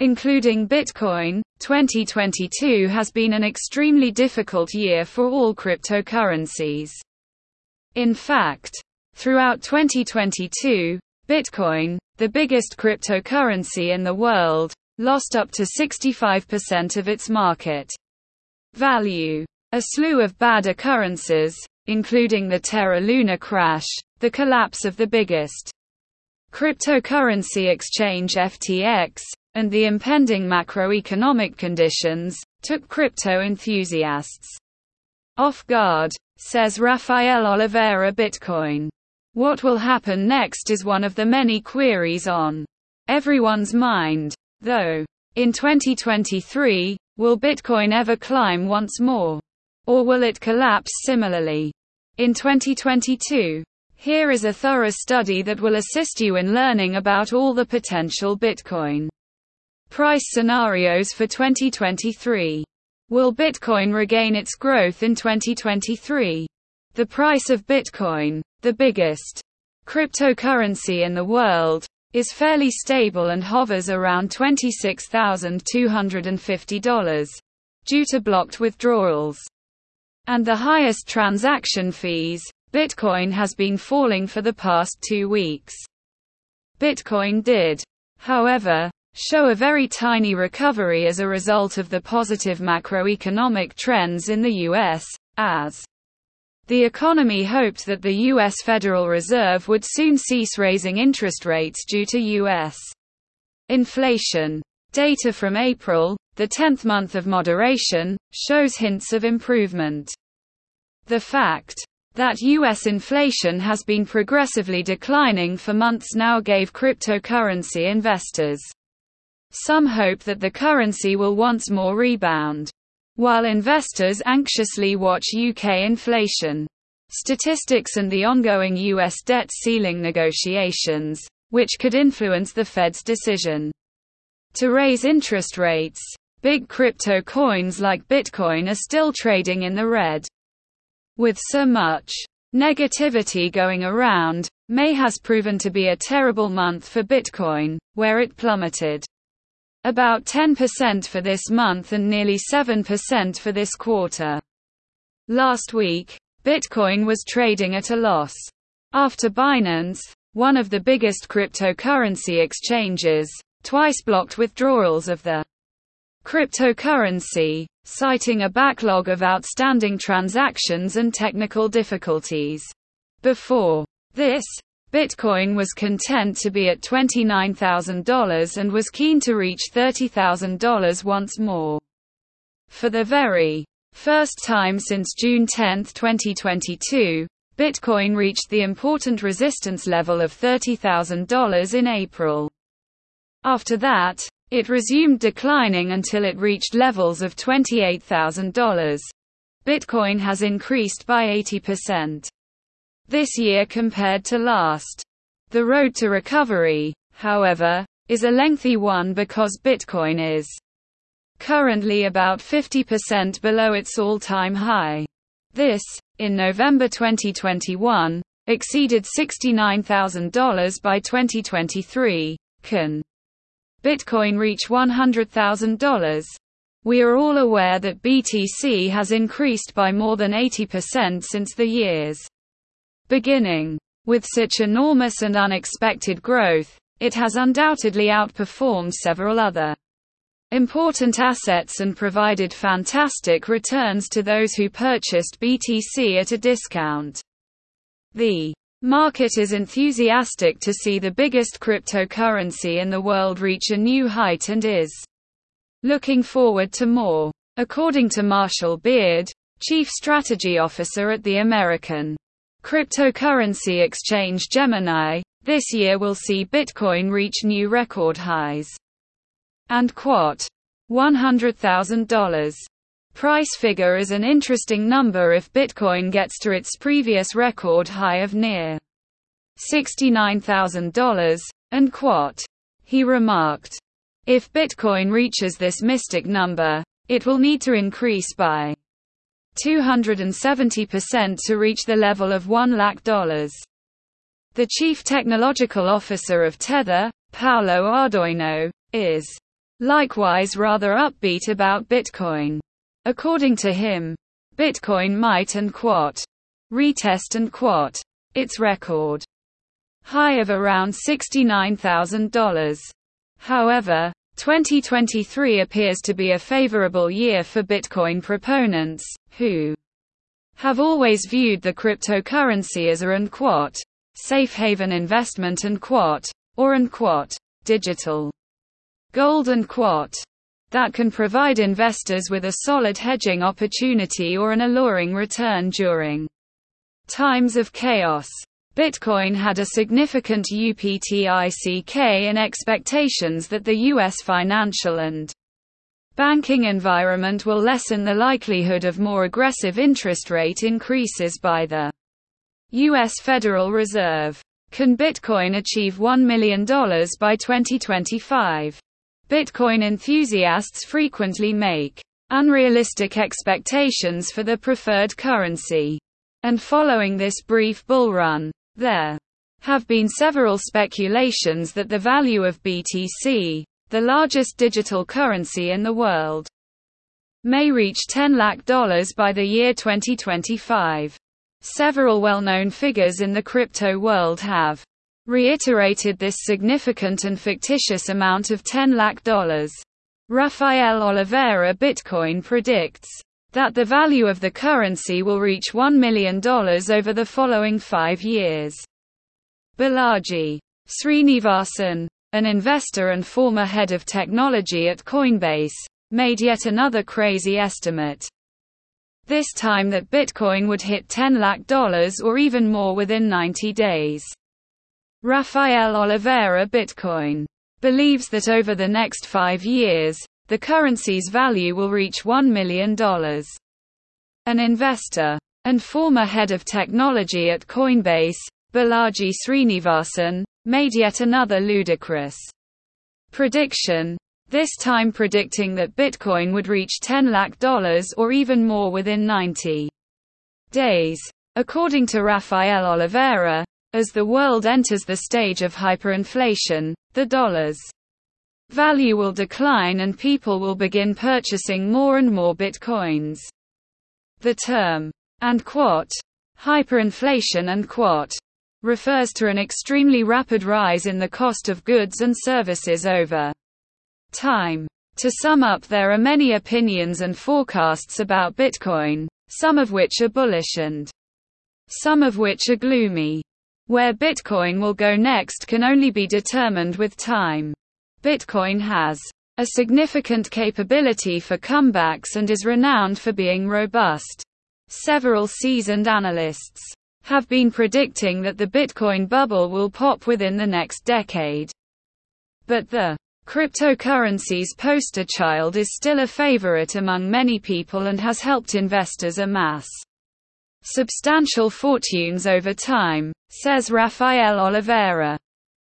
Including Bitcoin, 2022 has been an extremely difficult year for all cryptocurrencies. In fact, throughout 2022, Bitcoin, the biggest cryptocurrency in the world, lost up to 65% of its market value. A slew of bad occurrences, including the Terra Luna crash, the collapse of the biggest cryptocurrency exchange FTX, and the impending macroeconomic conditions, took crypto enthusiasts off guard, says Rafael Oliveira Bitcoin. What will happen next is one of the many queries on everyone's mind, though. In 2023, will Bitcoin ever climb once more? Or will it collapse similarly? In 2022, here is a thorough study that will assist you in learning about all the potential Bitcoin Price scenarios for 2023. Will Bitcoin regain its growth in 2023? The price of Bitcoin, the biggest cryptocurrency in the world, is fairly stable and hovers around $26,250 due to blocked withdrawals and the highest transaction fees. Bitcoin has been falling for the past two weeks. Bitcoin did, however, show a very tiny recovery as a result of the positive macroeconomic trends in the U.S., as the economy hoped that the U.S. Federal Reserve would soon cease raising interest rates due to U.S. inflation. Data from April, the 10th month of moderation, shows hints of improvement. The fact that U.S. inflation has been progressively declining for months now gave cryptocurrency investors some hope that the currency will once more rebound. While investors anxiously watch UK inflation statistics and the ongoing US debt ceiling negotiations, which could influence the Fed's decision to raise interest rates, big crypto coins like Bitcoin are still trading in the red. With so much negativity going around, May has proven to be a terrible month for Bitcoin, where it plummeted about 10% for this month and nearly 7% for this quarter. Last week, Bitcoin was trading at a loss. After Binance, one of the biggest cryptocurrency exchanges, twice blocked withdrawals of the cryptocurrency, citing a backlog of outstanding transactions and technical difficulties. Before this, Bitcoin was content to be at $29,000 and was keen to reach $30,000 once more. For the very first time since June 10, 2022, Bitcoin reached the important resistance level of $30,000 in April. After that, it resumed declining until it reached levels of $28,000. Bitcoin has increased by 80% this year compared to last. The road to recovery, however, is a lengthy one because Bitcoin is currently about 50% below its all time high. This, in November 2021, exceeded $69,000 by 2023. Can Bitcoin reach $100,000? We are all aware that BTC has increased by more than 80% since the year's beginning. With such enormous and unexpected growth, it has undoubtedly outperformed several other important assets and provided fantastic returns to those who purchased BTC at a discount. The market is enthusiastic to see the biggest cryptocurrency in the world reach a new height and is looking forward to more. According to Marshall Beard, Chief Strategy Officer at the American Cryptocurrency exchange Gemini, this year will see Bitcoin reach new record highs. And quote, $100,000. Price figure is an interesting number if Bitcoin gets to its previous record high of near $69,000, and quote. He remarked, if Bitcoin reaches this mystic number, it will need to increase by 270% to reach the level of $1 lakh. The chief technological officer of Tether, Paolo Ardoino, is likewise rather upbeat about Bitcoin. According to him, Bitcoin might and retest and its record high of around $69,000. However, 2023 appears to be a favorable year for Bitcoin proponents, who have always viewed the cryptocurrency as a unquote, safe haven investment and quote, or unquote, digital gold and that can provide investors with a solid hedging opportunity or an alluring return during times of chaos. Bitcoin had a significant UPTICK in expectations that the U.S. financial and banking environment will lessen the likelihood of more aggressive interest rate increases by the U.S. Federal Reserve. Can Bitcoin achieve $1 million by 2025? Bitcoin enthusiasts frequently make unrealistic expectations for the preferred currency. And following this brief bull run, there have been several speculations that the value of BTC, the largest digital currency in the world, may reach 10 lakh dollars by the year 2025. Several well-known figures in the crypto world have reiterated this significant and fictitious amount of 10 lakh dollars. Rafael Oliveira Bitcoin predicts that the value of the currency will reach $1 million over the following five years. Balaji Srinivasan, an investor and former head of technology at Coinbase, made yet another crazy estimate. This time that Bitcoin would hit 10 lakh dollars or even more within 90 days. Rafael Oliveira Bitcoin believes that over the next five years, the currency's value will reach $1 million. An investor and former head of technology at Coinbase, Balaji Srinivasan, made yet another ludicrous prediction, this time predicting that Bitcoin would reach 10 lakh dollars or even more within 90 days. According to Rafael Oliveira, as the world enters the stage of hyperinflation, the dollar's value will decline and people will begin purchasing more and more bitcoins. The term, and quote, hyperinflation and quote, refers to an extremely rapid rise in the cost of goods and services over time. To sum up there are many opinions and forecasts about Bitcoin, some of which are bullish and some of which are gloomy. Where Bitcoin will go next can only be determined with time. Bitcoin has a significant capability for comebacks and is renowned for being robust. Several seasoned analysts have been predicting that the Bitcoin bubble will pop within the next decade. But the cryptocurrency's poster child is still a favorite among many people and has helped investors amass substantial fortunes over time, says Rafael Oliveira.